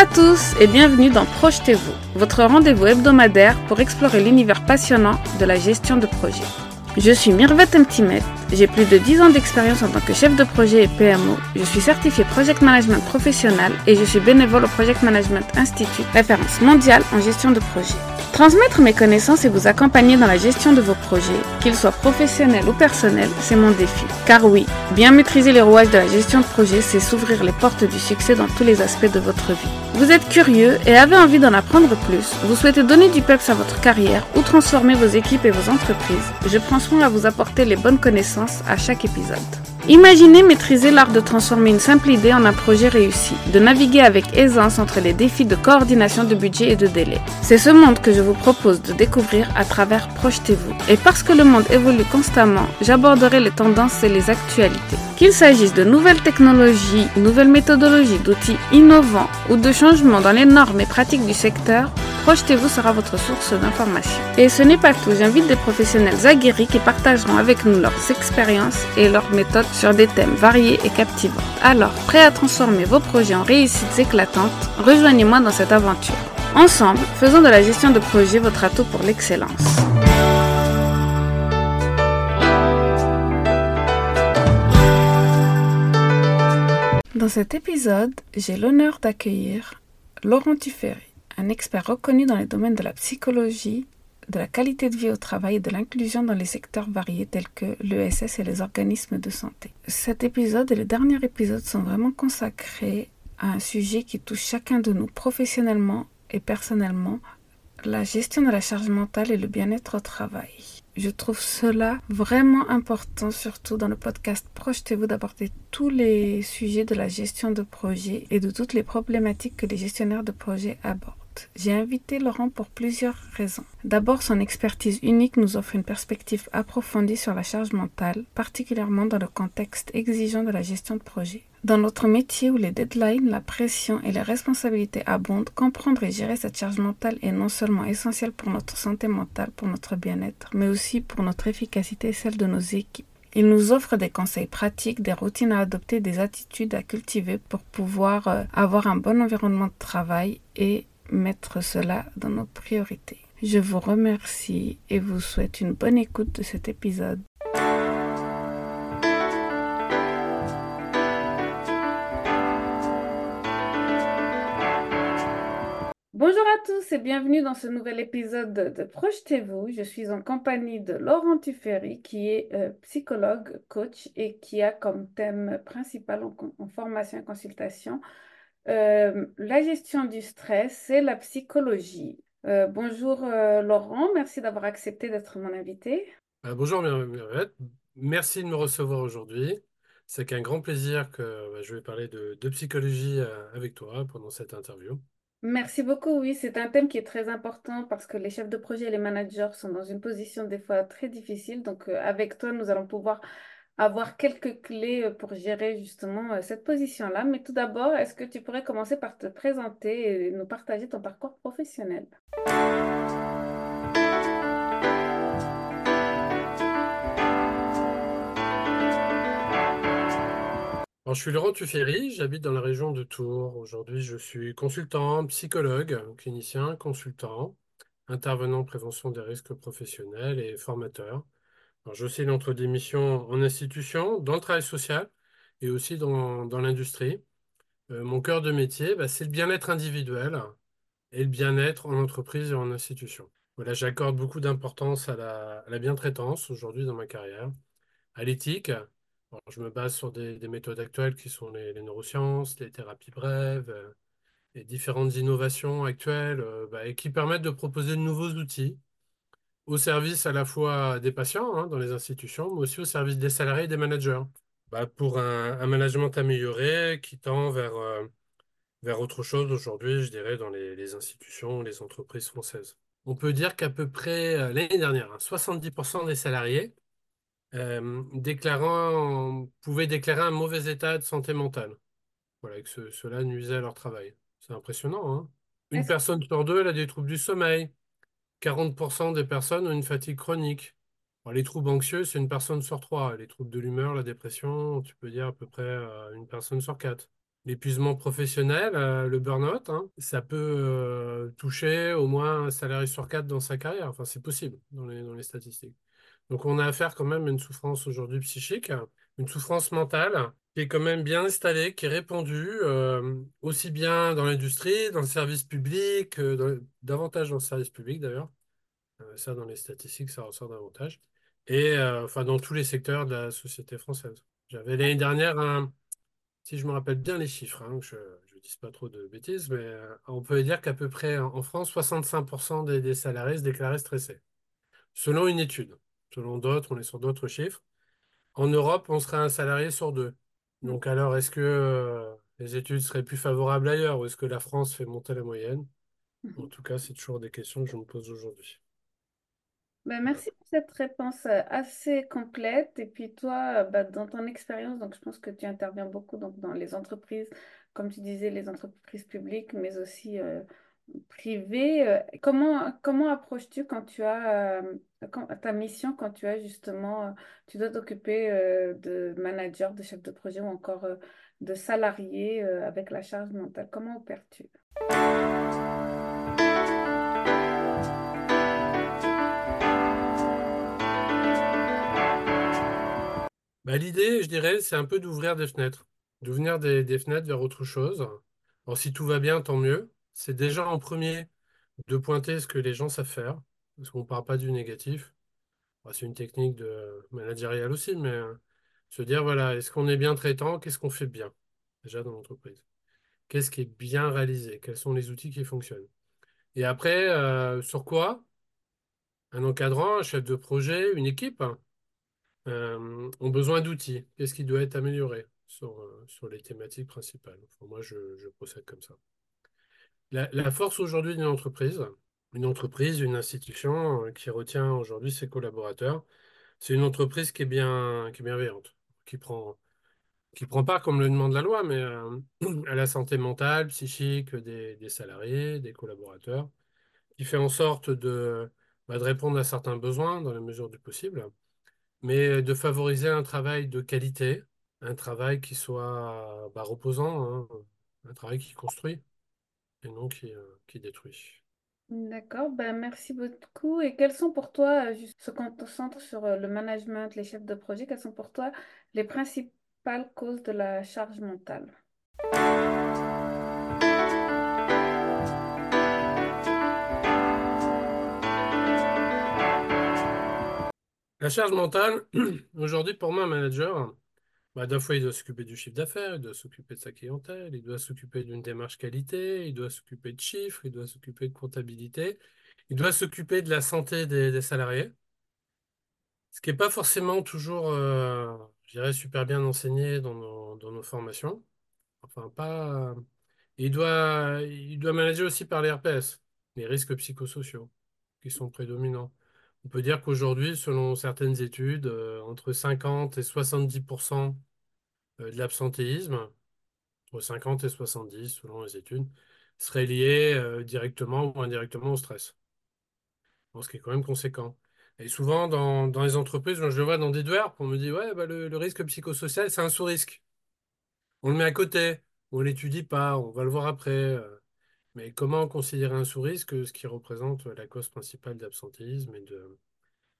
à tous et bienvenue dans Projetez-vous, votre rendez-vous hebdomadaire pour explorer l'univers passionnant de la gestion de projet. Je suis Mirvet Mtimet, j'ai plus de 10 ans d'expérience en tant que chef de projet et PMO, je suis certifié Project Management professionnel et je suis bénévole au Project Management Institute, référence mondiale en gestion de projet. Transmettre mes connaissances et vous accompagner dans la gestion de vos projets, qu'ils soient professionnels ou personnels, c'est mon défi. Car oui, bien maîtriser les rouages de la gestion de projet, c'est s'ouvrir les portes du succès dans tous les aspects de votre vie. Vous êtes curieux et avez envie d'en apprendre plus, vous souhaitez donner du peps à votre carrière ou transformer vos équipes et vos entreprises, je prends soin à vous apporter les bonnes connaissances à chaque épisode. Imaginez maîtriser l'art de transformer une simple idée en un projet réussi, de naviguer avec aisance entre les défis de coordination de budget et de délai. C'est ce monde que je vous propose de découvrir à travers Projetez-vous. Et parce que le monde évolue constamment, j'aborderai les tendances et les actualités. Qu'il s'agisse de nouvelles technologies, nouvelles méthodologies, d'outils innovants ou de changements dans les normes et pratiques du secteur, Projetez-vous sera votre source d'information. Et ce n'est pas tout, j'invite des professionnels aguerris qui partageront avec nous leurs expériences et leurs méthodes sur des thèmes variés et captivants. Alors, prêt à transformer vos projets en réussites éclatantes, rejoignez-moi dans cette aventure. Ensemble, faisons de la gestion de projet votre atout pour l'excellence. Dans cet épisode, j'ai l'honneur d'accueillir Laurent Tuffery un expert reconnu dans les domaines de la psychologie, de la qualité de vie au travail et de l'inclusion dans les secteurs variés tels que l'ESS et les organismes de santé. Cet épisode et le dernier épisode sont vraiment consacrés à un sujet qui touche chacun de nous professionnellement et personnellement, la gestion de la charge mentale et le bien-être au travail. Je trouve cela vraiment important, surtout dans le podcast Projetez-vous d'apporter tous les sujets de la gestion de projet et de toutes les problématiques que les gestionnaires de projet abordent. J'ai invité Laurent pour plusieurs raisons. D'abord, son expertise unique nous offre une perspective approfondie sur la charge mentale, particulièrement dans le contexte exigeant de la gestion de projet. Dans notre métier où les deadlines, la pression et les responsabilités abondent, comprendre et gérer cette charge mentale est non seulement essentiel pour notre santé mentale, pour notre bien-être, mais aussi pour notre efficacité et celle de nos équipes. Il nous offre des conseils pratiques, des routines à adopter, des attitudes à cultiver pour pouvoir euh, avoir un bon environnement de travail et mettre cela dans nos priorités. Je vous remercie et vous souhaite une bonne écoute de cet épisode. Bonjour à tous et bienvenue dans ce nouvel épisode de Projetez-vous. Je suis en compagnie de Laurent Tuffery qui est euh, psychologue, coach et qui a comme thème principal en, en formation et consultation euh, la gestion du stress et la psychologie. Euh, bonjour euh, Laurent, merci d'avoir accepté d'être mon invité. bonjour Myriette, merci de me recevoir aujourd'hui. C'est qu'un grand plaisir que bah, je vais parler de, de psychologie avec toi pendant cette interview. Merci beaucoup. Oui, c'est un thème qui est très important parce que les chefs de projet et les managers sont dans une position des fois très difficile. Donc, avec toi, nous allons pouvoir avoir quelques clés euh, pour gérer justement euh, cette position-là. Mais tout d'abord, est-ce que tu pourrais commencer par te présenter et nous partager ton parcours professionnel? Alors, je suis Laurent Tuffery, j'habite dans la région de Tours. Aujourd'hui, je suis consultant, psychologue, clinicien, consultant, intervenant en prévention des risques professionnels et formateur. Alors, j'oscille entre des missions en institution, dans le travail social et aussi dans, l'industrie. Euh, mon cœur de métier, bah, c'est le bien-être individuel et le bien-être en entreprise et en institution. Voilà, j'accorde beaucoup d'importance à la, bien-traitance aujourd'hui dans ma carrière, à l'éthique. je me base sur des, méthodes actuelles qui sont les, neurosciences, les thérapies brèves, euh, les différentes innovations actuelles euh, bah, et qui permettent de proposer de nouveaux outils au service à la fois des patients hein, dans les institutions, mais aussi au service des salariés et des managers, bah, pour un, management amélioré qui tend vers, euh, vers autre chose aujourd'hui, je dirais, dans les, institutions, les entreprises françaises. On peut dire qu'à peu près euh, l'année dernière, 70% hein, des salariés euh, déclarant, pouvaient déclarer un mauvais état de santé mentale. Voilà, que cela nuisait à leur travail. C'est impressionnant. Hein Une personne sur deux, elle a des troubles du sommeil. 40% des personnes ont une fatigue chronique. les troubles anxieux, c'est une personne sur trois. Les troubles de l'humeur, la dépression, tu peux dire à peu près euh, une personne sur quatre. L'épuisement professionnel, euh, le burn-out, hein, ça peut euh, toucher au moins un salarié sur quatre dans sa carrière. Enfin, c'est possible dans les, dans les statistiques. Donc, on a affaire quand même à une souffrance aujourd'hui psychique, une souffrance mentale qui est quand même bien installée, qui est répandue euh, aussi bien dans l'industrie, dans le service public, euh, davantage dans le service public d'ailleurs. Euh, ça, dans les statistiques, ça ressort davantage. Et enfin, dans tous les secteurs de la société française. J'avais l'année dernière si je me rappelle bien les chiffres, hein, je ne dise pas trop de bêtises, mais on peut dire qu'à peu près en en France, 65% des, des salariés se déclaraient stressés, selon une étude. Selon d'autres, on est sur d'autres chiffres. En Europe, on serait un salarié sur deux. Donc alors, est-ce que euh, les études seraient plus favorables ailleurs ou est-ce que la France fait monter la moyenne? En tout cas, c'est toujours des questions que je me pose aujourd'hui. Ben, merci pour cette réponse euh, assez complète. Et puis toi, euh, bah, dans ton expérience, donc je pense que tu interviens beaucoup donc, dans les entreprises, comme tu disais, les entreprises publiques, mais aussi privées. Euh, comment comment approches-tu quand tu as euh, ta mission, quand tu as justement, euh, tu dois t'occuper de manager, de chef de projet ou encore de salarié avec la charge mentale? Comment opères-tu? Bah, l'idée, je dirais, c'est un peu d'ouvrir des fenêtres, d'ouvrir des, des fenêtres vers autre chose. Alors, si tout va bien, tant mieux. C'est déjà en premier de pointer ce que les gens savent faire, parce qu'on ne parle pas du négatif. Bah, c'est une technique de managériale aussi, mais euh, se dire, voilà, est-ce qu'on est bien traitant? Qu'est-ce qu'on fait bien, déjà dans l'entreprise? Qu'est-ce qui est bien réalisé? Quels sont les outils qui fonctionnent? Et après, euh, sur quoi? Un encadrant, un chef de projet, une équipe euh, ont besoin d'outils. Qu'est-ce qui doit être amélioré sur, les thématiques principales? Moi, je procède comme ça. La, force aujourd'hui d'une entreprise, une entreprise, une institution euh, qui retient aujourd'hui ses collaborateurs, c'est une entreprise qui est bien, qui bienveillante, qui prend, prend part, comme le demande la loi, mais euh, à la santé mentale, psychique des, salariés, des collaborateurs, qui fait en sorte de, bah, de répondre à certains besoins dans la mesure du possible mais de favoriser un travail de qualité, un travail qui soit bah, reposant, hein, un travail qui construit et non qui, euh, qui détruit. D'accord, ben merci beaucoup. Et quels sont pour toi, euh, juste ce qu'on te centre sur euh, le management, les chefs de projet, quelles sont pour toi les principales causes de la charge mentale? La charge mentale, aujourd'hui pour moi, un manager, bah, d'un fois il doit s'occuper du chiffre d'affaires, il doit s'occuper de sa clientèle, il doit s'occuper d'une démarche qualité, il doit s'occuper de chiffres, il doit s'occuper de comptabilité, il doit s'occuper de la santé des, salariés, ce qui n'est pas forcément toujours, euh, je dirais, super bien enseigné dans nos, dans nos formations. Enfin, pas. Il doit, il doit manager aussi par les RPS, les risques psychosociaux, qui sont prédominants. On peut dire qu'aujourd'hui, selon certaines études, euh, entre 50 et 70% de l'absentéisme, entre 50 et 70 selon les études, serait lié euh, directement ou indirectement au stress. Ce qui est quand même conséquent. Et souvent, dans, les entreprises, je le vois dans des on me dit, ouais, bah, le, risque psychosocial, c'est un sous-risque. On le met à côté, on l'étudie pas, on va le voir après. euh, Mais comment considérer un sous-risque, ce qui représente la cause principale d'absentéisme et de,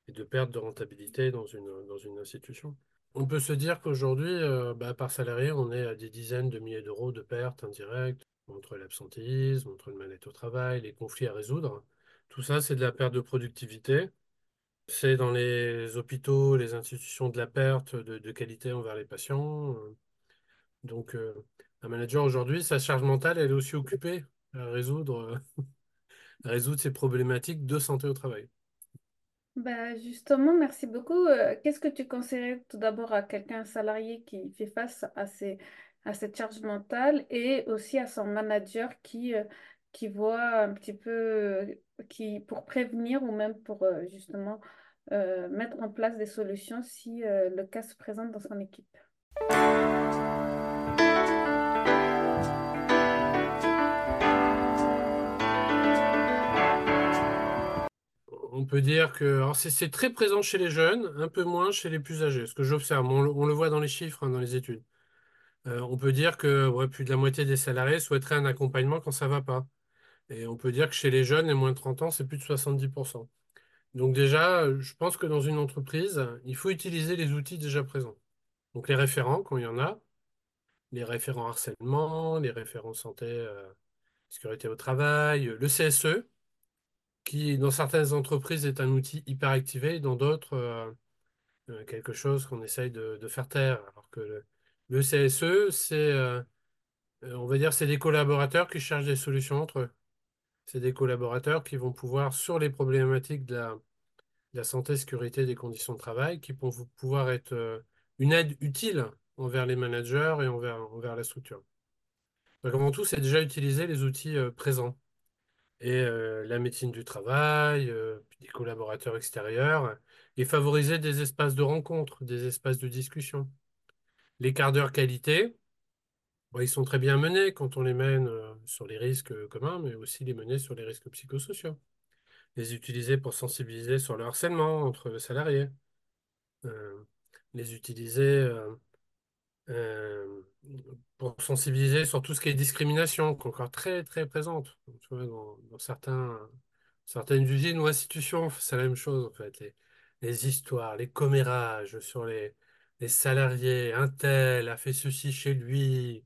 et de perte de rentabilité dans une, dans une institution? On peut se dire qu'aujourd'hui, euh, bah, par salarié, on est à des dizaines de milliers d'euros de pertes indirectes entre l'absentéisme, entre le mal-être au travail, les conflits à résoudre. Tout ça, c'est de la perte de productivité. C'est dans les hôpitaux, les institutions de la perte de, qualité envers les patients. Donc, euh, un manager aujourd'hui, sa charge mentale, elle est aussi occupée résoudre. résoudre ces problématiques de santé au travail. Ben justement, merci beaucoup. Euh, qu'est-ce que tu conseillerais tout d'abord à quelqu'un, un salarié qui fait face à ces, à cette charge mentale et aussi à son manager qui, euh, qui voit un petit peu, euh, qui, pour prévenir ou même pour euh, justement euh, mettre en place des solutions si euh, le cas se présente dans son équipe? On peut dire que c'est très présent chez les jeunes, un peu moins chez les plus âgés. Ce que j'observe, on, le voit dans les chiffres, hein, dans les études. euh, on peut dire que plus de la moitié des salariés souhaiteraient un accompagnement quand ça va pas. Et on peut dire que chez les jeunes, les moins de 30 ans, c'est plus de 70%. Donc déjà, je pense que dans une entreprise, il faut utiliser les outils déjà présents. Donc les référents, quand il y en a, les référents harcèlement, les référents santé, euh, sécurité au travail, le CSE, qui dans certaines entreprises est un outil hyper activé, dans d'autres, euh, euh, quelque chose qu'on essaye de, faire taire. Alors que le, CSE, c'est, euh, on va dire, c'est des collaborateurs qui cherchent des solutions entre eux. C'est des collaborateurs qui vont pouvoir, sur les problématiques de la, santé, sécurité, des conditions de travail, qui vont pouvoir être une aide utile envers les managers et envers, envers la structure. Donc, avant tout, c'est déjà utiliser les outils présents. Et euh, la médecine du travail, euh, des collaborateurs extérieurs, et favoriser des espaces de rencontre, des espaces de discussion. Les quarts d'heure qualité, bon, ils sont très bien menés quand on les mène euh, sur les risques communs, mais aussi les mener sur les risques psychosociaux. Les utiliser pour sensibiliser sur le harcèlement entre salariés. Les utiliser euh, pour sensibiliser sur tout ce qui est discrimination, qui est encore très, très présente. Tu vois, dans, certains, certaines usines ou institutions, c'est la même chose, en fait. Les, histoires, les commérages sur les, les salariés. Un tel a fait ceci chez lui.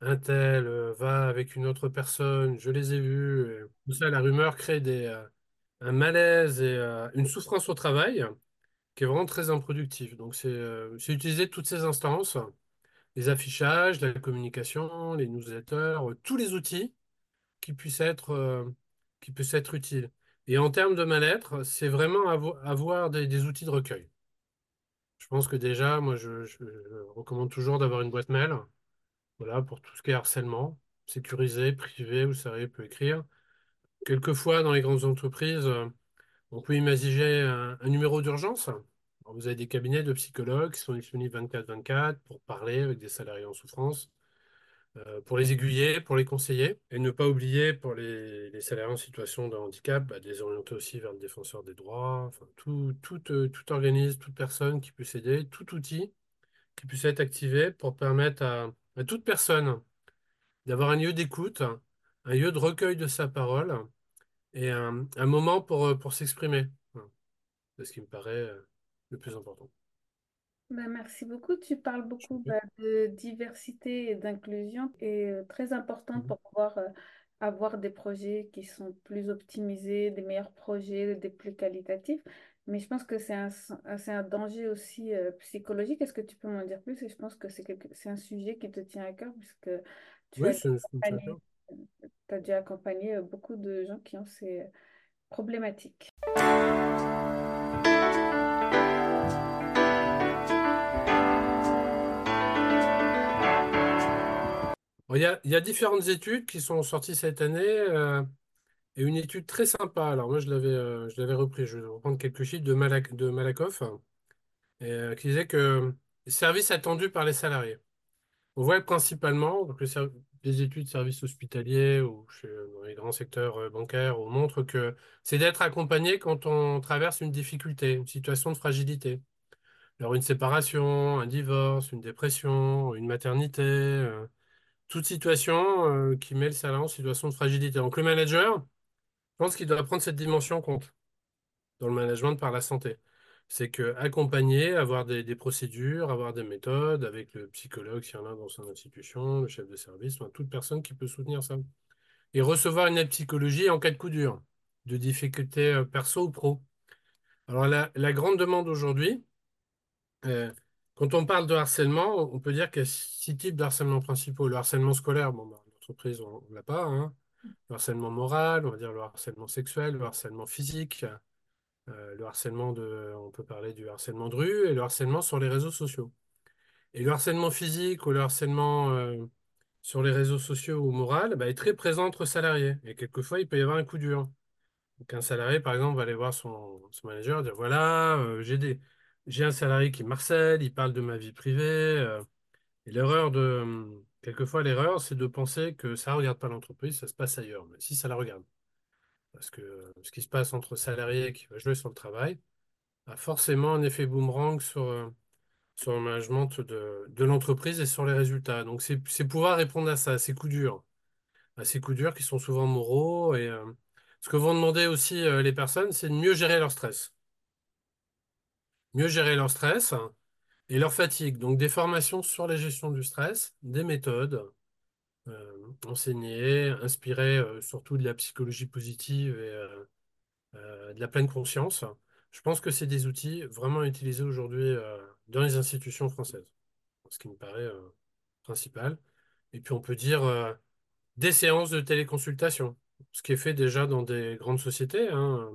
Un tel euh, va avec une autre personne. Je les ai vus. Tout ça, la rumeur crée des, euh, un malaise et une souffrance au travail qui est vraiment très improductive. Donc, c'est utiliser toutes ces instances les affichages, la communication, les newsletters, euh, tous les outils qui puissent être, euh, qui puissent être utiles. Et en termes de mal-être, c'est vraiment avo- avoir des, outils de recueil. Je pense que déjà, moi, je, recommande toujours d'avoir une boîte mail, voilà, pour tout ce qui est harcèlement, sécurisé, privé, le salarié peut écrire. Quelquefois, dans les grandes entreprises, euh, on peut imaginer un numéro d'urgence. Vous avez des cabinets de psychologues qui sont disponibles 24-24 pour parler avec des salariés en souffrance. euh, pour les aiguiller, pour les conseiller, et ne pas oublier pour les, salariés en situation de handicap, bah, de les orienter aussi vers le défenseur des droits, enfin, tout, euh, tout organisme, toute personne qui puisse aider, tout outil qui puisse être activé pour permettre à, toute personne d'avoir un lieu d'écoute, un lieu de recueil de sa parole et un, moment pour, euh, pour s'exprimer. C'est ce qui me paraît le plus important. Ben, merci beaucoup. Tu parles beaucoup ben, de diversité et d'inclusion et euh, très important Mhm. pour pouvoir euh, avoir des projets qui sont plus optimisés, des meilleurs projets, des plus qualitatifs. Mais je pense que c'est un, c'est un danger aussi euh, psychologique. Est-ce que tu peux m'en dire plus? Et je pense que c'est quelque- c'est un sujet qui te tient à cœur puisque tu Oui, as dû accompagner, euh, beaucoup de gens qui ont ces problématiques. Il y a, différentes études qui sont sorties cette année. euh, Et une étude très sympa, alors moi je l'avais euh, je repris, je vais reprendre quelques chiffres de, Malak- de Malakoff, euh, qui disait que les services attendus par les salariés. On voit principalement, donc les études de services hospitaliers ou dans les grands secteurs bancaires on montre que c'est d'être accompagné quand on traverse une difficulté, une situation de fragilité. Alors une séparation, un divorce, une dépression, une maternité, toute situation euh, qui met le salarié en situation de fragilité. Donc le manager, je pense qu'il doit prendre cette dimension en compte. dans le management par la santé. C'est que accompagner, avoir des, procédures, avoir des méthodes avec le psychologue s'il y en a dans son institution, le chef de service, toute personne qui peut soutenir ça. Et recevoir une aide psychologie en cas de coup dur, de difficultés euh, perso ou pro. Alors la, la grande demande aujourd'hui, euh, quand on parle de harcèlement, on peut dire qu'il y a six types de harcèlement principaux. Le harcèlement scolaire, bon, bah, l'entreprise, on ne l'a pas. hein. Le harcèlement moral, on va dire le harcèlement sexuel, le harcèlement physique, Euh, le harcèlement de, on peut parler du harcèlement de rue et le harcèlement sur les réseaux sociaux. Et le harcèlement physique ou le harcèlement euh, sur les réseaux sociaux ou moral bah, est très présent entre salariés. Et quelquefois, il peut y avoir un coup dur. Donc, un salarié, par exemple, va aller voir son, son manager, dire, voilà, euh, j'ai des, j'ai un salarié qui me il parle de ma vie privée. euh, et l'erreur de, quelquefois, l'erreur, c'est de penser que ça ne regarde pas l'entreprise, ça se passe ailleurs. Mais si ça la regarde. Parce que euh, ce qui se passe entre salariés qui va jouer sur le travail, a forcément un effet boomerang sur, euh, le management de, l'entreprise et sur les résultats. Donc, c'est pouvoir répondre à ça, à ces coups durs, à ces coups durs qui sont souvent moraux. Et ce que vont demander aussi les personnes, c'est de mieux gérer leur stress. Mieux gérer leur stress et leur fatigue. Donc, des formations sur la gestion du stress, des méthodes euh, enseignées, inspirées euh, surtout de la psychologie positive et euh, de la pleine conscience. Je pense que c'est des outils vraiment utilisés aujourd'hui dans les institutions françaises, ce qui me paraît principal. Et puis on peut dire des séances de téléconsultation, ce qui est fait déjà dans des grandes sociétés, hein,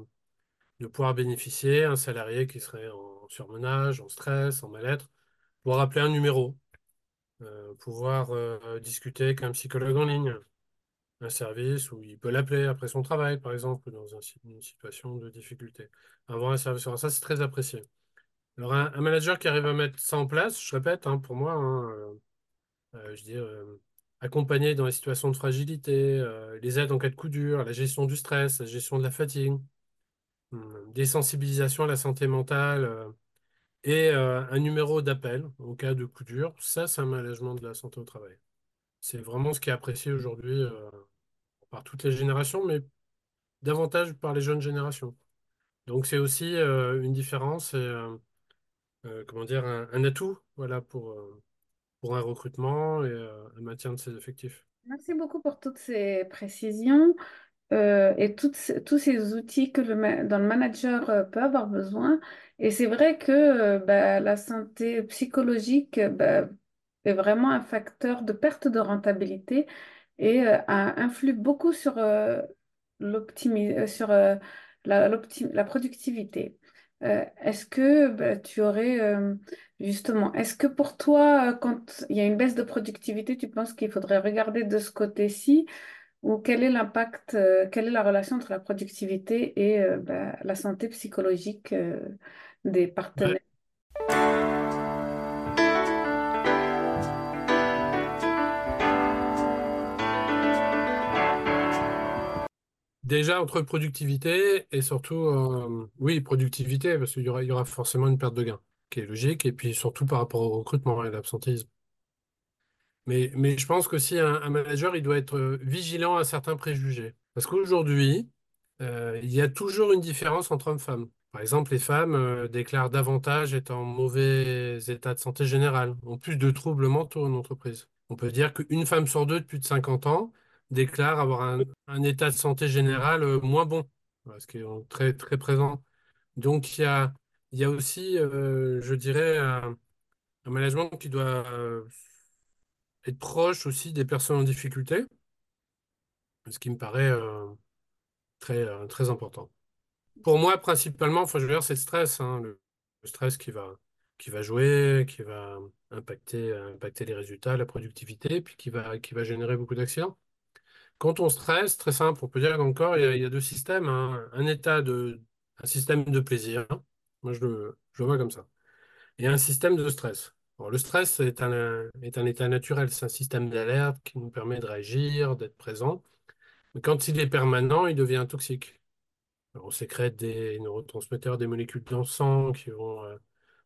de pouvoir bénéficier, un salarié qui serait en surmenage, en stress, en mal-être, pouvoir appeler un numéro, euh, pouvoir euh, discuter avec un psychologue en ligne, un service où il peut l'appeler après son travail, par exemple, dans une situation de difficulté. Avoir un service, ça c'est très apprécié. Alors un, manager qui arrive à mettre ça en place, je répète, hein, pour moi, hein, euh, je dis, accompagner dans les situations de fragilité, les aides en cas de coup dur, la gestion du stress, la gestion de la fatigue, hum, des sensibilisations à la santé mentale et un numéro d'appel au cas de coup dur, ça c'est un management de la santé au travail. C'est vraiment ce qui est apprécié aujourd'hui par toutes les générations, mais davantage par les jeunes générations. Donc c'est aussi une différence et comment dire un, un atout voilà pour pour un recrutement et un maintien de ses effectifs. Merci beaucoup pour toutes ces précisions. Euh, et toutes tous ces outils que le, dont le manager euh, peut avoir besoin. Et c'est vrai que euh, bah, la santé psychologique bah, est vraiment un facteur de perte de rentabilité et influe beaucoup sur, sur la, la productivité. Est-ce que bah, tu aurais justement, est-ce que pour toi, quand il y a une baisse de productivité, tu penses qu'il faudrait regarder de ce côté-ci? Ou quel est l'impact, euh, quelle est la relation entre la productivité et euh, bah, la santé psychologique euh, des partenaires? Déjà entre productivité et surtout oui productivité parce qu'il y aura il y aura forcément une perte de gain qui est logique et puis surtout par rapport au recrutement et l'absentéisme. Mais mais je pense que si un, un manager il doit être euh, vigilant à certains préjugés parce qu'aujourd'hui Euh, il y a toujours une différence entre hommes-femmes. Par exemple, les femmes euh, déclarent davantage être en mauvais état de santé général, ont plus de troubles mentaux en entreprise. On peut dire qu'une femme sur deux de plus de 50 ans déclare avoir un, état de santé général moins bon, ce qui est très, très présent. Donc, il y a, il y a aussi, je dirais, un, management qui doit être proche aussi des personnes en difficulté, ce qui me paraît euh, très, euh, très important. Pour moi, principalement, je veux dire, c'est le stress, hein, le, stress qui va, jouer, qui va impacter, les résultats, la productivité, puis qui va, qui va générer beaucoup d'accidents. Quand on stresse, très simple, on peut dire qu'encore, il il y a deux systèmes, hein. Un état de, un système de plaisir, moi je le vois comme ça, et un système de stress. Le stress est un, état naturel, c'est un système d'alerte qui nous permet de réagir, d'être présent. Mais quand il est permanent, il devient toxique. On sécrète des neurotransmetteurs, des molécules dans le sang qui vont euh,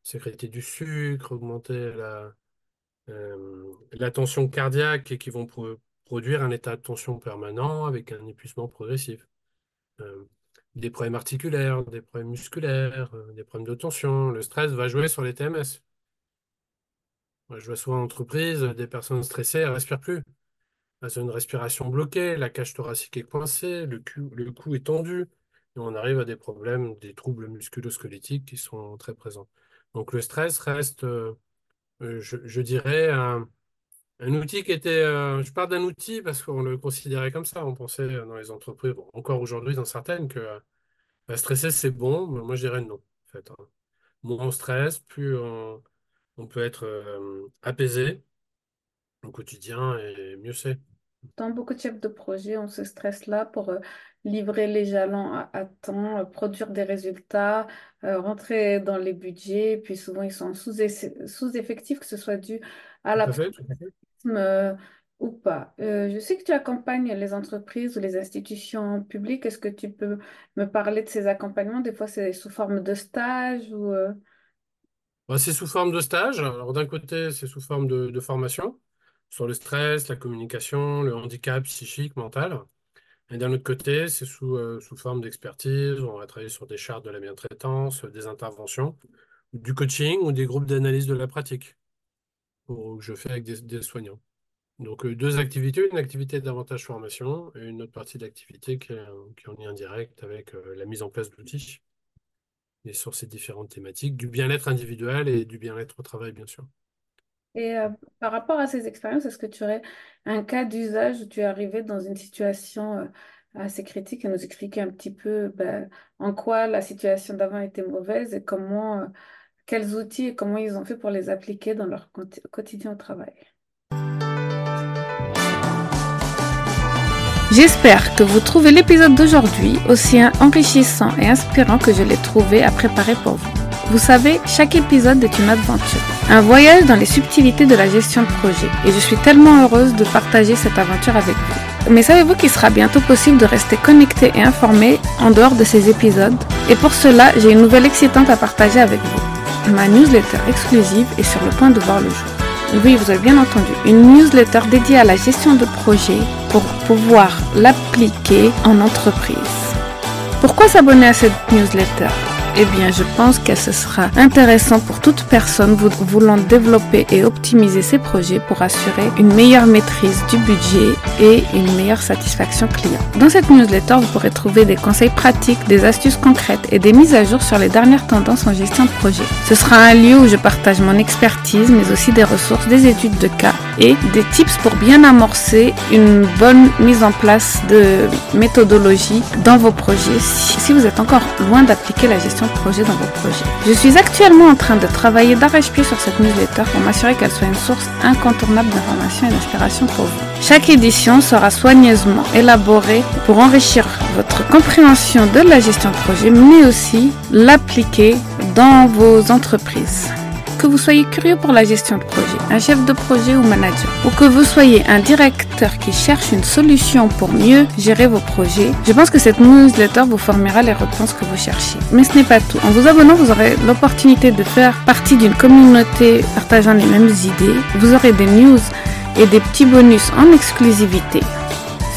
sécréter du sucre, augmenter la, euh, la tension cardiaque et qui vont pro- produire un état de tension permanent avec un épuisement progressif. Euh, des problèmes articulaires, des problèmes musculaires, des problèmes de tension. Le stress va jouer sur les TMS. Je vois souvent en entreprise euh, des personnes stressées, elles ne respirent plus. Elles ont une respiration bloquée, la cage thoracique est coincée, le cou, est tendu, et on arrive à des problèmes, des troubles musculo-squelettiques qui sont très présents. Donc le stress reste, euh, euh, je, dirais, un, outil qui était, je parle d'un outil parce qu'on le considérait comme ça, on pensait dans les entreprises, encore aujourd'hui dans certaines, que bah, stresser c'est bon, mais moi je dirais non, hein. Moins on stresse, plus on, on peut être euh, apaisé au quotidien et mieux c'est. Dans beaucoup de chefs de projet ont ce stress-là pour euh, livrer les jalons à, à temps, euh, produire des résultats, euh, rentrer dans les budgets, puis souvent ils sont sous, sous-effectifs, que ce soit dû à l'absentéisme euh, ou pas. Je sais que tu accompagnes les entreprises ou les institutions publiques. Est-ce que tu peux me parler de ces accompagnements? Des fois, c'est sous forme de stage ou... euh, Bah, c'est sous forme de stage. D'un côté, c'est sous forme de, formation sur le stress, la communication, le handicap psychique, mental. Et d'un autre côté, c'est sous, euh, forme d'expertise. On va travailler sur des chartes de la bientraitance, des interventions, du coaching ou des groupes d'analyse de la pratique pour- que je fais avec des, soignants. Donc euh, deux activités, une activité davantage formation et une autre partie d'activité qui est, euh, en lien direct avec euh, la mise en place d'outils et sur ces différentes thématiques, du bien-être individuel et du bien-être au travail, bien sûr. Et euh, par rapport à ces expériences, est-ce que tu aurais un cas d'usage où tu es arrivé dans une situation euh, assez critique et nous expliquer un petit peu ben, en quoi la situation d'avant était mauvaise et comment, euh, quels outils et comment ils ont fait pour les appliquer dans leur quoti- quotidien au travail? J'espère que vous trouvez l'épisode d'aujourd'hui aussi enrichissant et inspirant que je l'ai trouvé à préparer pour vous. Vous savez, chaque épisode est une aventure, un voyage dans les subtilités de la gestion de projet et je suis tellement heureuse de partager cette aventure avec vous. Mais savez-vous qu'il sera bientôt possible de rester connecté et informé en dehors de ces épisodes? Et pour cela, j'ai une nouvelle excitante à partager avec vous. Ma newsletter exclusive est sur le point de voir le jour. Oui, vous avez bien entendu, une newsletter dédiée à la gestion de projet pour pouvoir l'appliquer en entreprise. Pourquoi s'abonner à cette newsletter? Eh bien, je pense que ce sera intéressant pour toute personne voulant développer et optimiser ses projets pour assurer une meilleure maîtrise du budget et une meilleure satisfaction client. Dans cette newsletter, vous pourrez trouver des conseils pratiques, des astuces concrètes et des mises à jour sur les dernières tendances en gestion de projet. Ce sera un lieu où je partage mon expertise, mais aussi des ressources, des études de cas et des tips pour bien amorcer une bonne mise en place de méthodologie dans vos projets si vous êtes encore loin d'appliquer la gestion projet dans vos projets. Je suis actuellement en train de travailler d'arrache-pied sur cette newsletter pour m'assurer qu'elle soit une source incontournable d'information et d'inspiration pour vous. Chaque édition sera soigneusement élaborée pour enrichir votre compréhension de la gestion de projet, mais aussi l'appliquer dans vos entreprises. Que vous soyez curieux pour la gestion de projet, un chef de projet ou manager, ou que vous soyez un directeur qui cherche une solution pour mieux gérer vos projets, je pense que cette newsletter vous formera les réponses que vous cherchez. Mais ce n'est pas tout. En vous abonnant, vous aurez l'opportunité de faire partie d'une communauté partageant les mêmes idées. Vous aurez des news et des petits bonus en exclusivité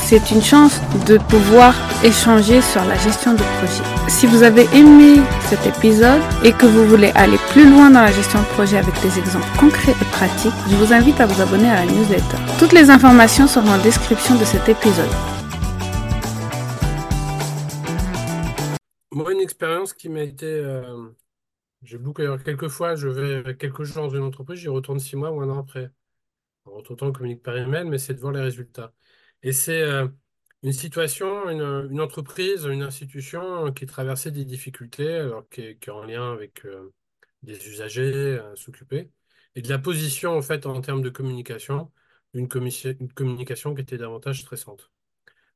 c'est une chance de pouvoir échanger sur la gestion de projet. Si vous avez aimé cet épisode et que vous voulez aller plus loin dans la gestion de projet avec des exemples concrets et pratiques, je vous invite à vous abonner à la newsletter. Toutes les informations seront en description de cet épisode. Moi, une expérience qui m'a été... euh, j'ai beaucoup, alors, quelques fois, je vais quelques jours dans une entreprise, j'y retourne six mois ou un an après. Autant on communique par email, mais c'est de voir les résultats. Et c'est euh, une situation, une, entreprise, une institution qui traversait des difficultés, alors qui est, en lien avec euh, des usagers à s'occuper, et de la position en fait en termes de communication, une, communication qui était davantage stressante.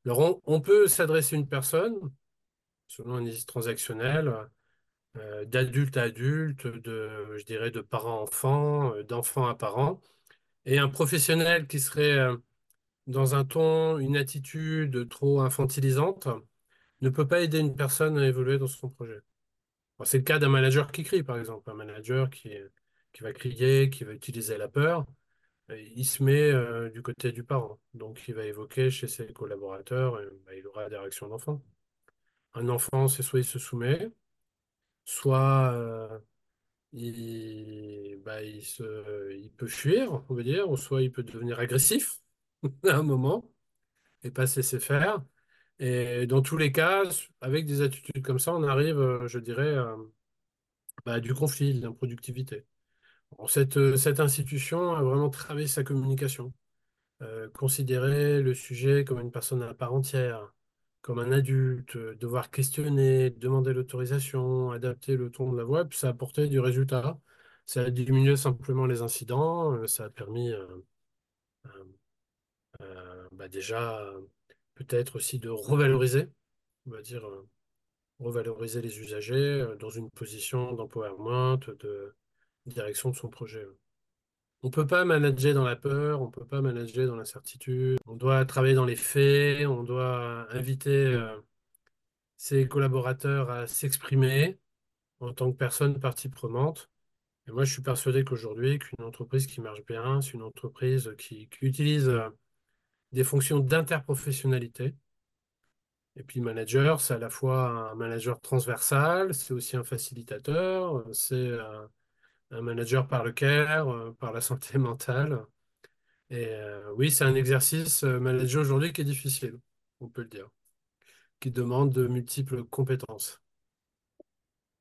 Alors on, peut s'adresser à une personne, selon un indice transactionnel, euh, d'adulte à adulte, de, je dirais, de parent à enfant, euh, d'enfant à parent, et un professionnel qui serait euh, dans un ton, une attitude trop infantilisante, ne peut pas aider une personne à évoluer dans son projet. C'est le cas d'un manager qui crie, par exemple. Un manager qui, qui va crier, qui va utiliser la peur, euh, il se met euh, du côté du parent. Donc, il va évoquer chez ses collaborateurs, euh, bah, il aura des réactions d'enfant. Un enfant, c'est soit il se soumet, soit il, bah, il se, il peut fuir, on veut dire, ou soit il peut devenir agressif à un moment et pas se laisser faire. Et dans tous les cas, avec des attitudes comme ça, on arrive, euh, je dirais, à, bah, à du conflit, de l'improductivité. Cette, euh, cette institution a vraiment travaillé sa communication, euh, considérer le sujet comme une personne à part entière, comme un adulte, euh, devoir questionner, demander l'autorisation, adapter le ton de la voix, puis ça a apporté du résultat. Ça a diminué simplement les incidents, euh, ça a permis euh, euh, euh, bah, déjà euh, peut-être aussi de revaloriser, on va dire, euh, revaloriser les usagers euh, dans une position d'empowerment, de direction de son projet. On ne peut pas manager dans la peur, on ne peut pas manager dans l'incertitude. On doit travailler dans les faits, on doit inviter euh, ses collaborateurs à s'exprimer en tant que personne partie prenante Et moi, je suis persuadé qu'aujourd'hui, qu'une entreprise qui marche bien, c'est une entreprise qui, utilise euh, des fonctions d'interprofessionnalité. Et puis, manager, c'est à la fois un manager transversal, c'est aussi un facilitateur, c'est un manager par le care, par la santé mentale. Et euh, oui, c'est un exercice euh, manager aujourd'hui qui est difficile, on peut le dire, qui demande de multiples compétences.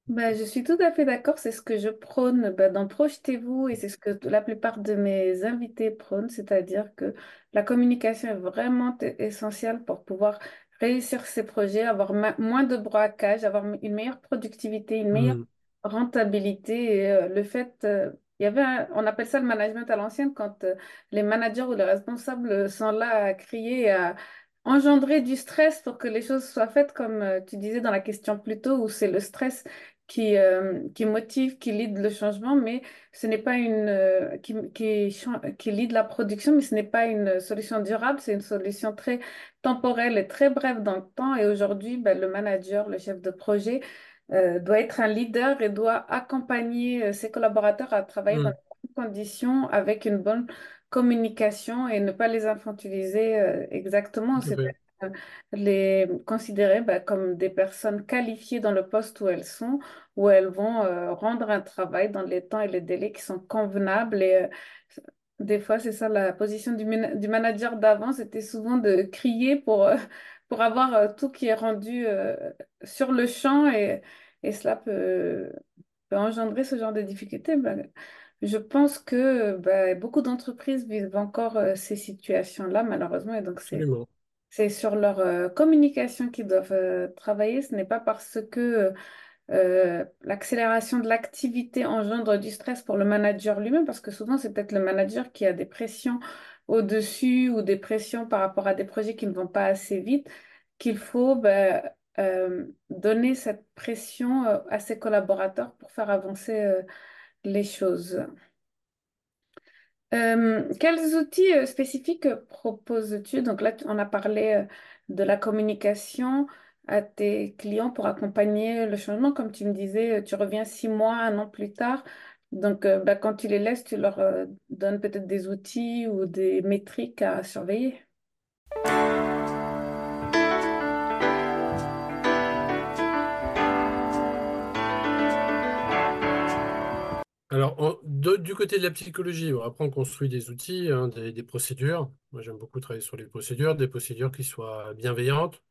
Ben, je suis tout à fait d'accord, c'est ce que je prône ben, dans Projetez-vous et c'est ce que la plupart de mes invités prônent, c'est-à-dire que la communication est vraiment t- essentielle pour pouvoir réussir ses projets, avoir ma- moins de braquage, avoir une meilleure productivité, une meilleure Hmm, rentabilité. Et, euh, le fait, euh, il y avait un- on appelle ça le management à l'ancienne quand euh, les managers ou les responsables sont là à crier, à engendrer du stress pour que les choses soient faites, comme euh, tu disais dans la question plus tôt, où c'est le stress qui, euh, qui motive, qui lead le changement, mais ce n'est pas une euh, qui, qui, qui lead la production, mais ce n'est pas une solution durable, c'est une solution très temporelle et très brève dans le temps. Et aujourd'hui, ben, le manager, le chef de projet, doit être un leader et doit accompagner ses collaborateurs à travailler dans hmm, les bonnes conditions avec une bonne communication et ne pas les infantiliser euh, exactement. tout à fait. les considérer bah, comme des personnes qualifiées dans le poste où elles sont, où elles vont euh, rendre un travail dans les temps et les délais qui sont convenables. Et euh, des fois, c'est ça la position du, du manager d'avant, c'était souvent de crier pour, euh, pour avoir euh, tout qui est rendu euh, sur le champ et, et cela peut, peut engendrer ce genre de difficultés. Bah, je pense que bah, beaucoup d'entreprises vivent encore euh, ces situations-là, malheureusement, et donc c'est Absolument. c'est sur leur euh, communication qu'ils doivent euh, travailler. Ce n'est pas parce que euh, l'accélération de l'activité engendre du stress pour le manager lui-même, parce que souvent c'est peut-être le manager qui a des pressions au-dessus ou des pressions par rapport à des projets qui ne vont pas assez vite, qu'il faut ben, euh, donner cette pression euh, à ses collaborateurs pour faire avancer euh, les choses. Euh, quels outils euh, spécifiques proposes-tu? Donc là, on a parlé euh, de la communication à tes clients pour accompagner le changement. Comme tu me disais, tu reviens six mois, un an plus tard. Donc, bah, quand tu les laisses, tu leur donnes peut-être des outils ou des métriques à surveiller? Alors, en- de- du côté de la psychologie, bon, après on construit des outils, hein, des, des procédures. Moi, j'aime beaucoup travailler sur les procédures, des procédures qui soient bienveillantes.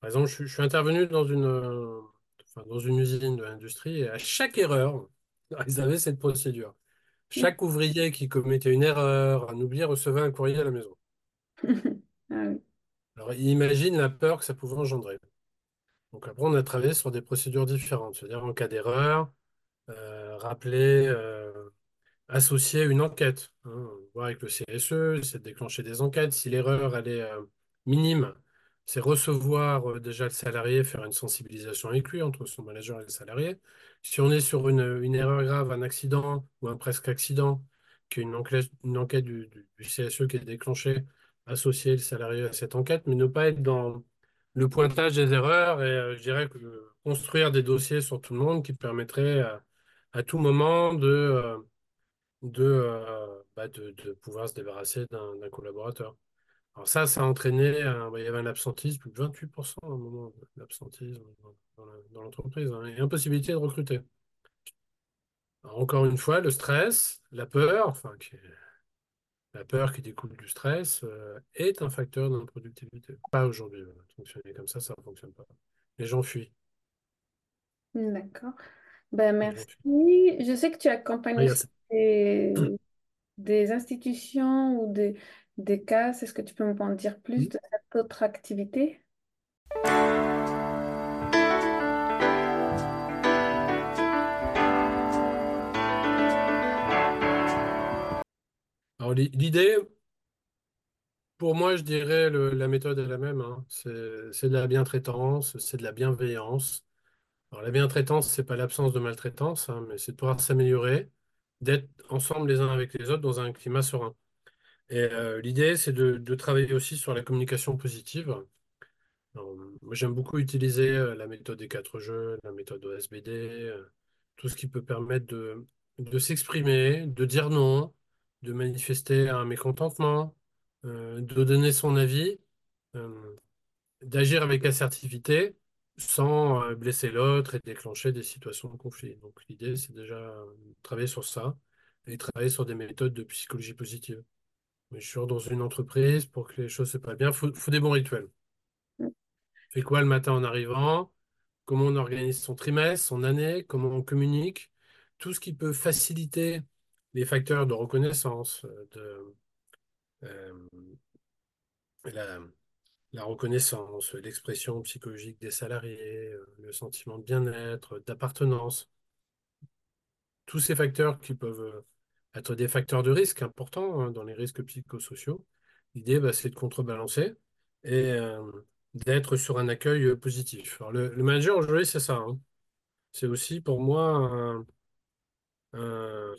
Par exemple, je, suis je suis intervenu dans une, euh, enfin, dans une usine de l'industrie et à chaque erreur, ils avaient cette procédure. Chaque ouvrier qui commettait une erreur, un oubli, recevait un courrier à la maison. Ah oui. Alors, imagine la peur que ça pouvait engendrer. Donc après, on a travaillé sur des procédures différentes, c'est-à-dire en cas d'erreur, rappeler, euh, associer une enquête, hein, voir avec le CSE, c'est déclencher des enquêtes. Si l'erreur elle est euh, minime, c'est recevoir euh, déjà le salarié, faire une sensibilisation avec lui entre son manager et le salarié. Si on est sur une, une erreur grave, un accident ou un presque accident, qui est une enquête, une enquête du, CSE qui est déclenchée, associer le salarié à cette enquête, mais ne pas être dans le pointage des erreurs et euh, je dirais que euh, construire des dossiers sur tout le monde qui permettraient à, à tout moment de euh, de, euh, bah, de, de pouvoir se débarrasser d'un collaborateur. Alors ça, ça a entraîné, bah, il y avait un absentisme, plus de 28% à un moment d'absentisme dans, dans l'entreprise, hein, et impossibilité de recruter. Encore une fois, le stress, la peur, qui la peur qui découle du stress, euh, est un facteur de productivité. Pas aujourd'hui. Fonctionner comme ça, ça ne fonctionne pas. Les gens fuient. D'accord. Ben, merci. Je sais que tu accompagnes aussi des, des institutions ou des, des cas. Est-ce que tu peux m'en dire plus Hmm. de cette autre activité? Alors, l'i- l'idée, Pour moi, je dirais le- la méthode est la même. hein. C'est, c'est de la bientraitance, c'est de la bienveillance. Alors, la bientraitance, c'est pas l'absence de maltraitance, hein, mais c'est de pouvoir s'améliorer, d'être ensemble les uns avec les autres dans un climat serein. Et euh, l'idée, c'est de, travailler aussi sur la communication positive. J'aime beaucoup utiliser euh, la méthode des quatre jeux, la méthode OSBD, euh, tout ce qui peut permettre de, s'exprimer, de dire non, de manifester un mécontentement, de donner son avis, d'agir avec assertivité sans euh, blesser l'autre et déclencher des situations de conflit. Donc l'idée, c'est déjà de travailler sur ça et travailler sur des méthodes de psychologie positive. Mais je suis dans une entreprise pour que les choses se passent bien, il faut, faut des bons rituels. Fait quoi le matin en arrivant? Comment on organise son trimestre, son année, comment on communique, tout ce qui peut faciliter les facteurs de reconnaissance, euh, de euh, la, la reconnaissance, l'expression psychologique des salariés, euh, le sentiment de bien-être, d'appartenance. Tous ces facteurs qui peuvent euh, être des facteurs de risque importants hein, dans les risques psychosociaux. L'idée, bah, c'est de contrebalancer et euh, d'être sur un accueil euh, positif. Alors, le, manager, aujourd'hui, c'est ça. hein. C'est aussi pour moi un,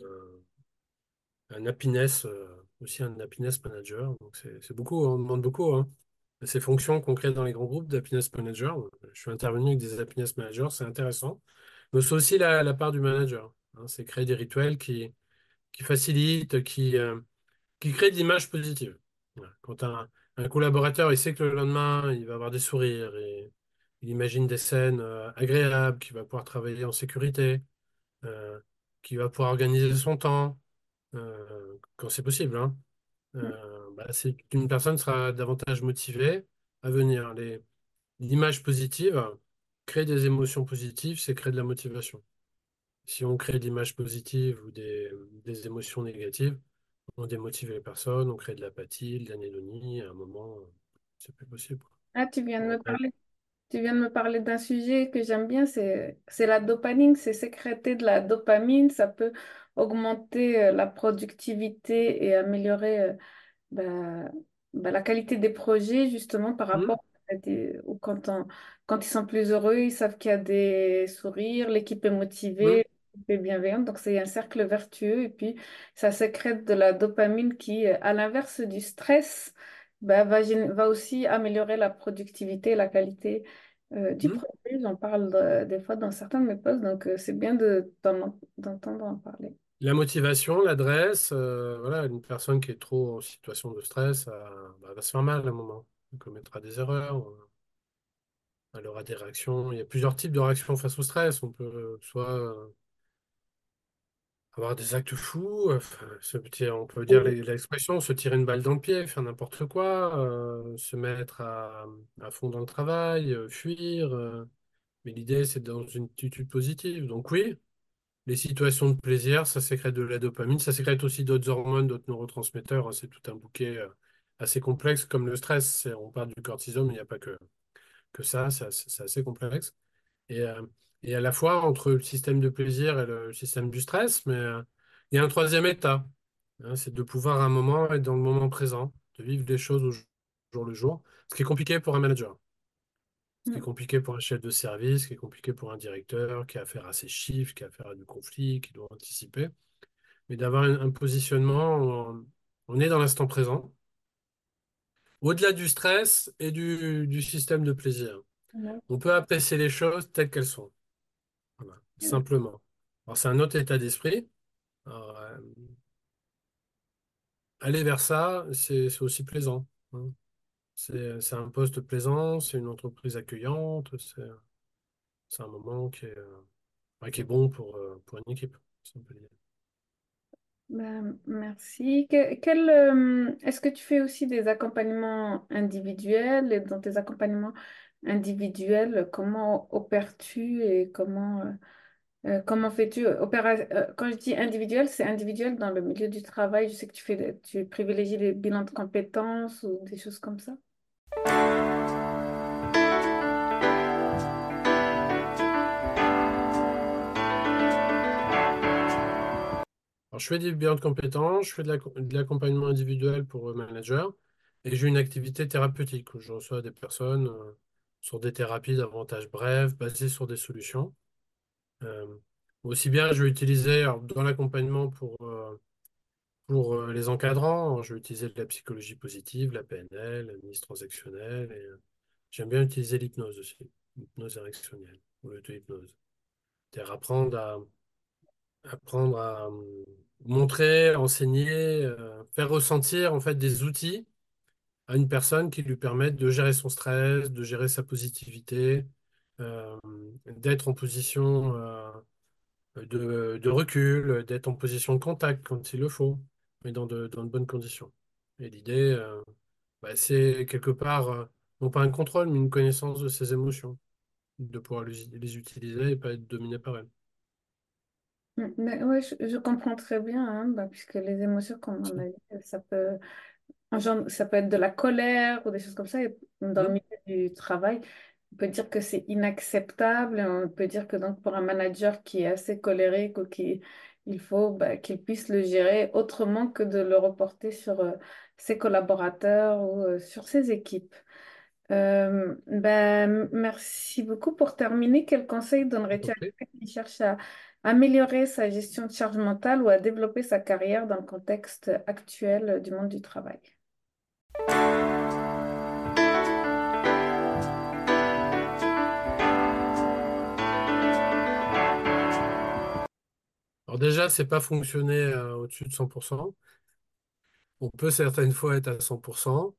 happiness, euh, aussi un happiness manager. C'est beaucoup, on demande beaucoup. hein. Ces fonctions qu'on crée dans les grands groupes d'happiness manager. Je suis intervenu avec des happiness managers, c'est intéressant. Mais c'est aussi la, la part du manager. hein. C'est créer des rituels qui, qui facilitent, qui, euh, qui créent de l'image positive. Voilà. Quand un, un collaborateur, il sait que le lendemain, il va avoir des sourires et il imagine des scènes euh, agréables, qu'il va pouvoir travailler en sécurité, euh, qu'il va pouvoir organiser son temps, euh, quand c'est possible, hein. Euh, bah, c'est qu'une personne sera davantage motivée à venir. Les, l'image positive, créer des émotions positives, c'est créer de la motivation. Si on crée de l'image positive ou des, des émotions négatives, on démotive les personnes, on crée de l'apathie, de l'anédonie, à un moment, c'est plus possible. Ah, tu viens de me parler, tu viens de me parler d'un sujet que j'aime bien, c'est, c'est la dopamine, c'est sécréter de la dopamine, ça peut augmenter euh, la productivité et améliorer euh, bah, bah, la qualité des projets, justement, par Hmm, rapport à des, ou quand on, quand ils sont plus heureux, ils savent qu'il y a des sourires, l'équipe est motivée, l'équipe est bienveillante, donc c'est un cercle vertueux, et puis ça sécrète de la dopamine qui, euh, à l'inverse du stress, bah, va, gén- va aussi améliorer la productivité et la qualité euh, du hmm. projet. J'en parle euh, des fois dans certains de mes posts, donc euh, c'est bien de, d'en- d'entendre en parler. La motivation, l'adresse, euh, voilà, une personne qui est trop en situation de stress, euh, bah, va se faire mal à un moment. Elle commettra des erreurs, euh, elle aura des réactions. Il y a plusieurs types de réactions face au stress. On peut soit avoir des actes fous, on peut dire l'expression, se tirer une balle dans le pied, faire n'importe quoi, se mettre à, fond dans le travail, fuir. mais l'idée, c'est dans une attitude positive. Donc oui. Les situations de plaisir, ça sécrète de la dopamine, ça sécrète aussi d'autres hormones, d'autres neurotransmetteurs. hein, C'est tout un bouquet euh, assez complexe, comme le stress. On parle du cortisol, mais il n'y a pas que, que ça, c'est assez, complexe. Et, euh, et à la fois entre le système de plaisir et le système du stress, mais euh, il y a un troisième état. hein, c'est de pouvoir à un moment être dans le moment présent, de vivre les choses au jour le jour, ce qui est compliqué pour un manager. Ce qui est Mm. compliqué pour un chef de service, ce qui est compliqué pour un directeur qui a affaire à ses chiffres, qui a affaire à du conflit, qui doit anticiper mais d'avoir un, positionnement, où on, on est dans l'instant présent, au-delà du stress et du, du système de plaisir. On peut apprécier les choses telles qu'elles sont, Voilà, simplement. Alors, c'est un autre état d'esprit. Alors, euh, aller vers ça, c'est c'est aussi plaisant. hein. C'est un poste plaisant, c'est une entreprise accueillante, c'est un moment qui est, qui est bon pour, euh, pour une équipe. Ben, merci. Que- quel, euh, est-ce que tu fais aussi des accompagnements individuels? Et dans tes accompagnements individuels, comment opères-tu et comment, euh, comment fais-tu? Opéra- quand je dis individuel, c'est individuel dans le milieu du travail. Je sais que tu fais, tu privilégies les bilans de compétences ou des choses comme ça. Je fais des bilans de compétences, je fais de l'ac- de l'accompagnement individuel pour euh, manager et j'ai une activité thérapeutique où je reçois des personnes euh, sur des thérapies davantage brèves, basées sur des solutions. Euh, aussi bien, je vais utiliser dans l'accompagnement pour, pour les encadrants, alors, je vais utiliser de la psychologie positive, la PNL, l'analyse transactionnelle j'aime bien utiliser l'hypnose aussi, l'hypnose érectionnelle ou l'auto-hypnose. C'est-à-dire apprendre à apprendre à euh, montrer, enseigner, euh, faire ressentir en fait des outils à une personne qui lui permettent de gérer son stress, de gérer sa positivité, euh, d'être en position euh, de, recul, d'être en position de contact quand il le faut, mais dans de, bonnes conditions. Et l'idée, bah, c'est quelque part, non pas un contrôle, mais une connaissance de ses émotions, de pouvoir les, les utiliser et pas être dominé par elles. Mm, Mais ouais, je, je comprends très bien, hein, bah, puisque les émotions, comme on a dit, ça peut, engendre- ça peut être de la colère ou des choses comme ça. Et dans le milieu du travail, on peut dire que c'est inacceptable. et on peut dire que donc pour un manager qui est assez colérique ou qui, il faut bah, qu'il puisse le gérer autrement que de le reporter sur euh, ses collaborateurs ou euh, sur ses équipes. Euh, ben, merci beaucoup. Pour terminer, quel conseil Je donnerais-tu t'en à prie. quelqu'un qui cherche à améliorer sa gestion de charge mentale ou à développer sa carrière dans le contexte actuel du monde du travail? Alors déjà, c'est pas fonctionner euh, au-dessus de 100%. On peut certaines fois être à 100%.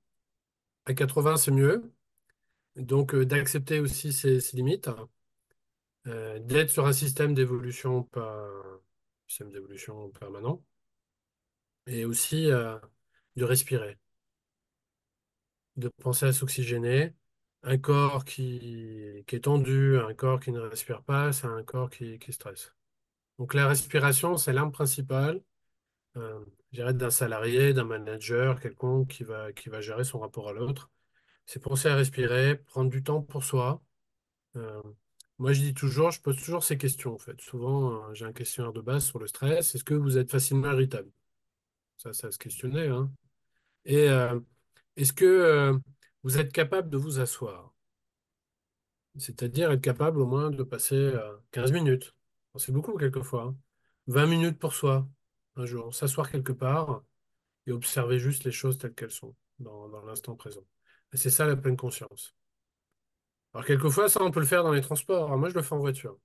À 80, c'est mieux. Donc, euh, d'accepter aussi ses, ses limites, euh, d'être sur un système d'évolution, pas système d'évolution permanent, et aussi euh, de respirer, de penser à s'oxygéner. Un corps qui, est tendu, un corps qui ne respire pas, c'est un corps qui, qui stresse. Donc, la respiration, c'est l'arme principale, euh, je dirais, d'un salarié, d'un manager, quelconque qui va, qui va gérer son rapport à l'autre. C'est penser à respirer, prendre du temps pour soi Euh, moi, je dis toujours, je pose toujours ces questions, en fait. Souvent, euh, j'ai un questionnaire de base sur le stress. Est-ce que vous êtes facilement irritable? Ça, ça se questionner, hein. Et euh, est-ce que euh, vous êtes capable de vous asseoir? C'est-à-dire être capable au moins de passer euh, 15 minutes. C'est beaucoup quelquefois. hein. 20 minutes pour soi, un jour. S'asseoir quelque part et observer juste les choses telles qu'elles sont, dans, dans l'instant présent. C'est ça la pleine conscience. Alors, quelquefois, ça, on peut le faire dans les transports. Moi, je le fais en voiture.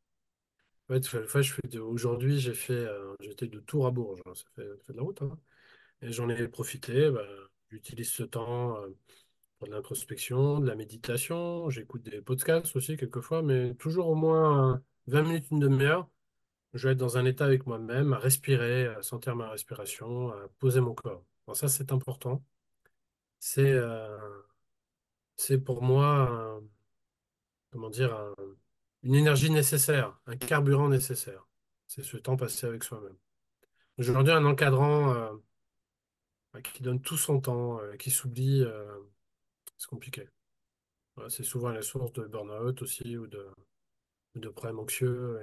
Fais- fois, je aujourd'hui, j'ai fait, euh, j'étais de Tours à Bourges, hein, ça fait, ça fait de la route, hein. Et j'en ai profité. bah, j'utilise ce temps euh, pour de l'introspection, de la méditation. J'écoute des podcasts aussi quelquefois, mais toujours au moins euh, 20 minutes, une demi-heure. Je vais être dans un état avec moi-même, à respirer, à sentir ma respiration, à poser mon corps. Bon, ça, c'est important. C'est euh, c'est pour moi, comment dire, un- une énergie nécessaire, un carburant nécessaire. C'est ce temps passé avec soi-même. Aujourd'hui, un encadrant euh, qui donne tout son temps, euh, qui s'oublie, euh, c'est compliqué. Voilà, c'est souvent la source de burn-out aussi ou de, de problèmes anxieux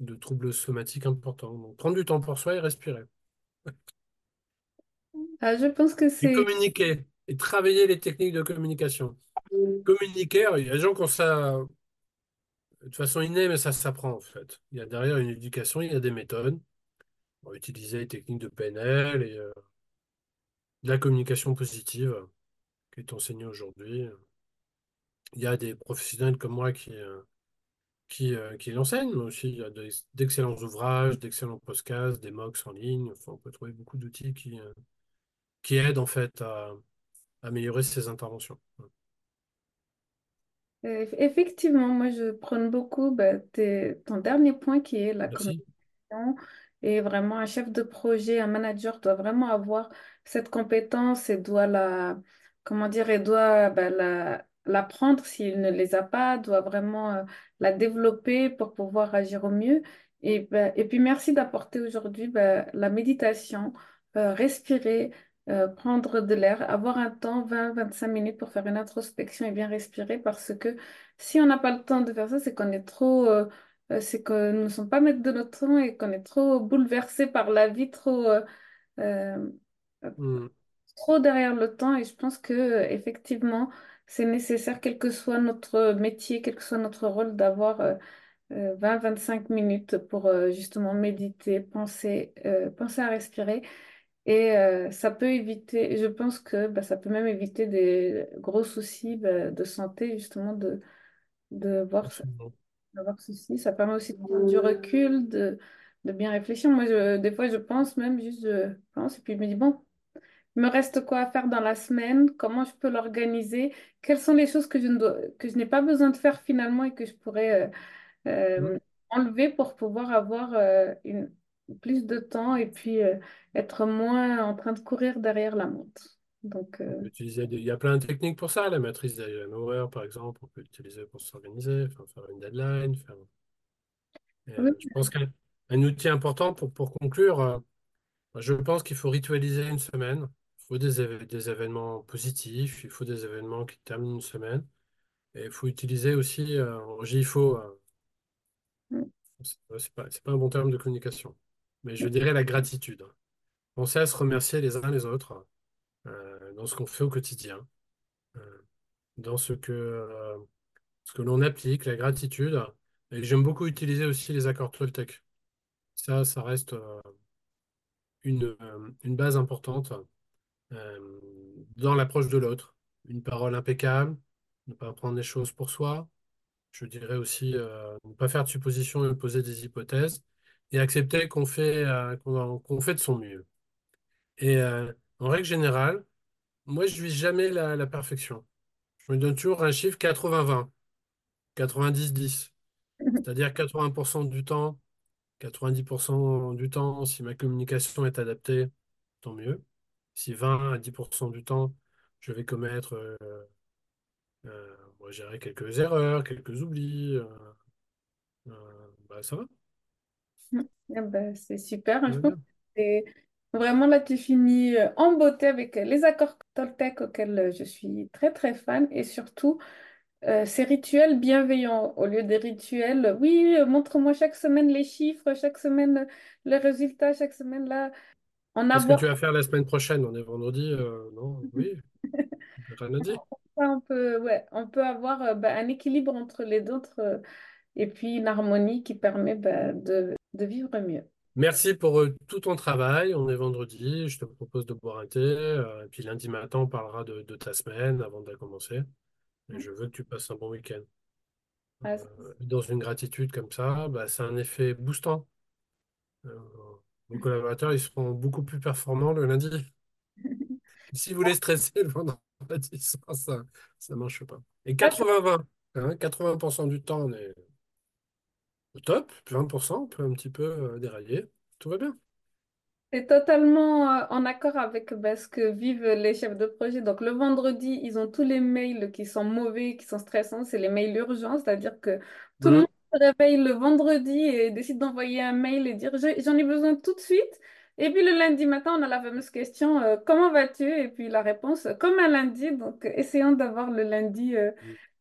et de troubles somatiques importants. Donc, prendre du temps pour soi et respirer. Ah, je pense que Et c'est communiquer et travailler les techniques de communication. Communiquer, il y a des gens qui ont ça de façon innée, mais ça s'apprend en fait. Il y a derrière une éducation, il y a des méthodes. On va utiliser les techniques de PNL et euh, de la communication positive qui est enseignée aujourd'hui. Il y a des professionnels comme moi qui, euh, qui, euh, qui l'enseignent, mais aussi il y a d'excellents ouvrages, d'excellents podcasts, des MOOCs en ligne. On peut trouver beaucoup d'outils qui, qui aident en fait à, améliorer ces interventions. Euh, effectivement, moi je prône beaucoup bah, tes- ton dernier point qui est la Merci. communication. Et vraiment, un chef de projet, un manager doit vraiment avoir cette compétence et doit la, comment dire, et doit bah, la, l'apprendre s'il ne les a pas, doit vraiment euh, la développer pour pouvoir agir au mieux. Et, bah, et puis, merci d'apporter aujourd'hui bah, la méditation, euh, respirer, euh, prendre de l'air, avoir un temps, vingt vingt-cinq minutes pour faire une introspection et bien respirer parce que si on n'a pas le temps de faire ça, c'est qu'on est trop... euh, euh, c'est que nous ne sommes pas maîtres de notre temps et qu'on est trop bouleversé par la vie, trop, euh, Hmm. trop derrière le temps. Et je pense que effectivement, c'est nécessaire, quel que soit notre métier, quel que soit notre rôle, d'avoir euh, euh, 20-25 minutes pour euh, justement méditer, penser, euh, penser à respirer. Et euh, ça peut éviter, je pense que bah, ça peut même éviter des gros soucis bah, de santé, justement, de, de voir Absolument. d'avoir ceci. Ça permet aussi de prendre du recul, de, de bien réfléchir. Moi, je, des fois, je pense même juste, je pense, et puis je me dis, bon, il me reste quoi à faire dans la semaine? Comment je peux l'organiser? Quelles sont les choses que je ne dois, que je n'ai pas besoin de faire finalement et que je pourrais euh, euh, enlever pour pouvoir avoir euh, une, plus de temps et puis euh, être moins en train de courir derrière la montre. Donc, On euh, peut utiliser des- Il y a plein de techniques pour ça. La matrice d'Eisenhower, par exemple, on peut l'utiliser pour s'organiser, faire une deadline. Faire... Et, oui, je pense qu'un un outil important pour, pour conclure, euh, je pense qu'il faut ritualiser une semaine. Il faut des, des événements positifs, il faut des événements qui terminent une semaine. Et il faut utiliser aussi, euh, en GIFO, euh, c'est pas, pas un bon terme de communication, mais je dirais la gratitude. Penser à se remercier les uns les autres euh, dans ce qu'on fait au quotidien, euh, dans ce que, euh, ce que l'on applique, la gratitude. Et j'aime beaucoup utiliser aussi les accords Toltec. Ça, ça reste une, une base importante dans l'approche de l'autre. Une parole impeccable, ne pas prendre les choses pour soi. Je dirais aussi ne pas faire de suppositions et poser des hypothèses et accepter qu'on fait, euh, qu'on, qu'on fait de son mieux. Et euh, en règle générale, moi, je vis jamais la, la perfection. Je me donne toujours un chiffre 80-20, 90-10. C'est-à-dire 80% du temps, 90% du temps, si ma communication est adaptée, tant mieux. Si 20 à 10% du temps, je vais commettre, euh, euh, moi, quelques erreurs, quelques oublis, bah, ça va. Eh ben, c'est super. On Je pense que c'est vraiment là, tu finis euh, en beauté avec euh, les accords Toltec auxquels euh, je suis très très fan et surtout euh, ces rituels bienveillants au lieu des rituels. Oui, euh, montre-moi chaque semaine les chiffres, chaque semaine les résultats, chaque semaine là, en Qu'est-ce que tu vas faire la semaine prochaine? On est vendredi, euh, non? Oui, rien à dire. ça, on peut, ouais, on peut avoir euh, bah, un équilibre entre les deux euh, et puis une harmonie qui permet bah, de, de vivre mieux. Merci pour euh, tout ton travail. On est vendredi. Je te propose de boire un thé. euh, et puis lundi matin, on parlera de, de ta semaine avant de la commencer. Et je veux que tu passes un bon week-end. Ah, Euh, dans une gratitude comme ça, bah, c'est un effet boostant. Vos collaborateurs, ils seront beaucoup plus performants le lundi. Si vous les stressez le vendredi soir, ça ça marche pas. Et ah, 80-20, hein, 80% du temps, on est top. Puis 20%, on peut un petit peu euh, dérailler. Tout va bien? C'est totalement euh, en accord avec bah, ce que vivent les chefs de projet. Donc le vendredi, ils ont tous les mails qui sont mauvais, qui sont stressants. C'est les mails urgents, c'est-à-dire que tout le monde Hum. se réveille le vendredi et décide d'envoyer un mail et dire j'en ai besoin tout de suite. Et puis le lundi matin, on a la fameuse question euh, Comment vas-tu? Et puis la réponse comme un lundi. Donc euh, essayons d'avoir le lundi euh,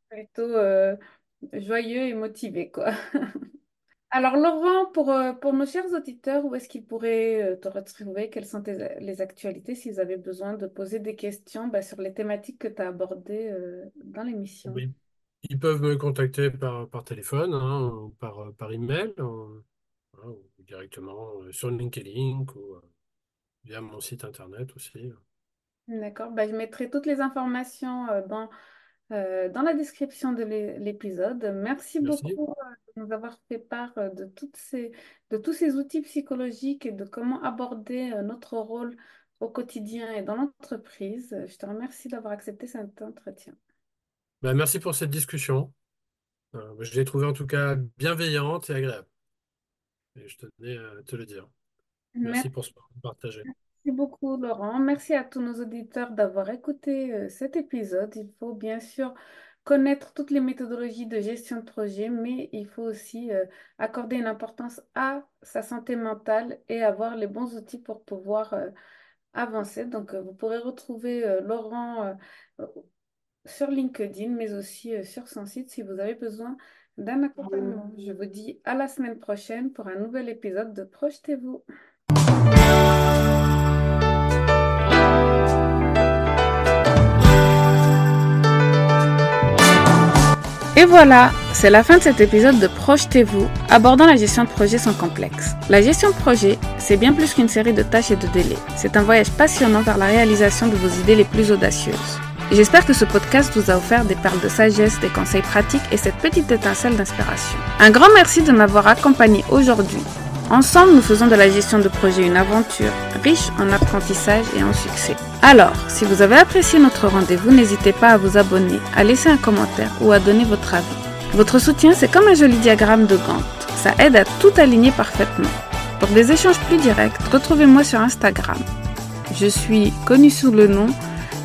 plutôt euh, joyeux et motivé, quoi. Alors, Laurent, pour, euh, pour nos chers auditeurs, où est-ce qu'ils pourraient euh, te retrouver? Quelles sont tes- les actualités s'ils avaient besoin de poser des questions bah, sur les thématiques que tu as abordées euh, dans l'émission? Oui. Ils peuvent me contacter par, par téléphone, hein, ou par, par email, voilà, ou directement euh, sur LinkedIn ou euh, via mon site internet aussi. D'accord. Bah, je mettrai toutes les informations euh, dans, euh, dans la description de l'é- l'épisode. Merci Merci. beaucoup euh, de nous avoir fait part euh, de, toutes ces, de tous ces outils psychologiques et de comment aborder euh, notre rôle au quotidien et dans l'entreprise. Je te remercie d'avoir accepté cet entretien. Ben, merci pour cette discussion. Je l'ai trouvée en tout cas bienveillante et agréable. Et je tenais à te le dire. Merci pour ce partage. Beaucoup, Laurent. Merci à tous nos auditeurs d'avoir écouté euh, cet épisode. Il faut bien sûr connaître toutes les méthodologies de gestion de projet, mais il faut aussi euh, accorder une importance à sa santé mentale et avoir les bons outils pour pouvoir euh, avancer. Donc, vous pourrez retrouver Laurent sur LinkedIn, mais aussi sur son site si vous avez besoin d'un accompagnement. Je vous dis à la semaine prochaine pour un nouvel épisode de Projetez-vous. Et voilà, c'est la fin de cet épisode de Projetez-vous, abordant la gestion de projet sans complexe. La gestion de projet, c'est bien plus qu'une série de tâches et de délais. C'est un voyage passionnant vers la réalisation de vos idées les plus audacieuses. J'espère que ce podcast vous a offert des perles de sagesse, des conseils pratiques et cette petite étincelle d'inspiration. Un grand merci de m'avoir accompagné aujourd'hui. Ensemble, nous faisons de la gestion de projet une aventure riche en apprentissage et en succès. Alors, si vous avez apprécié notre rendez-vous, n'hésitez pas à vous abonner, à laisser un commentaire ou à donner votre avis. Votre soutien, c'est comme un joli diagramme de Gantt. Ça aide à tout aligner parfaitement. Pour des échanges plus directs, retrouvez-moi sur Instagram. Je suis connue sous le nom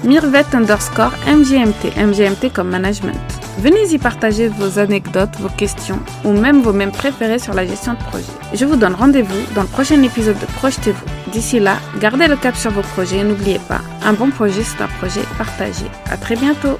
Mirvet underscore MGMT, MGMT comme management. Venez y partager vos anecdotes, vos questions ou même vos mêmes préférés sur la gestion de projet. Je vous donne rendez-vous dans le prochain épisode de Projetez-vous. D'ici là, gardez le cap sur vos projets et n'oubliez pas, un bon projet c'est un projet partagé. À très bientôt.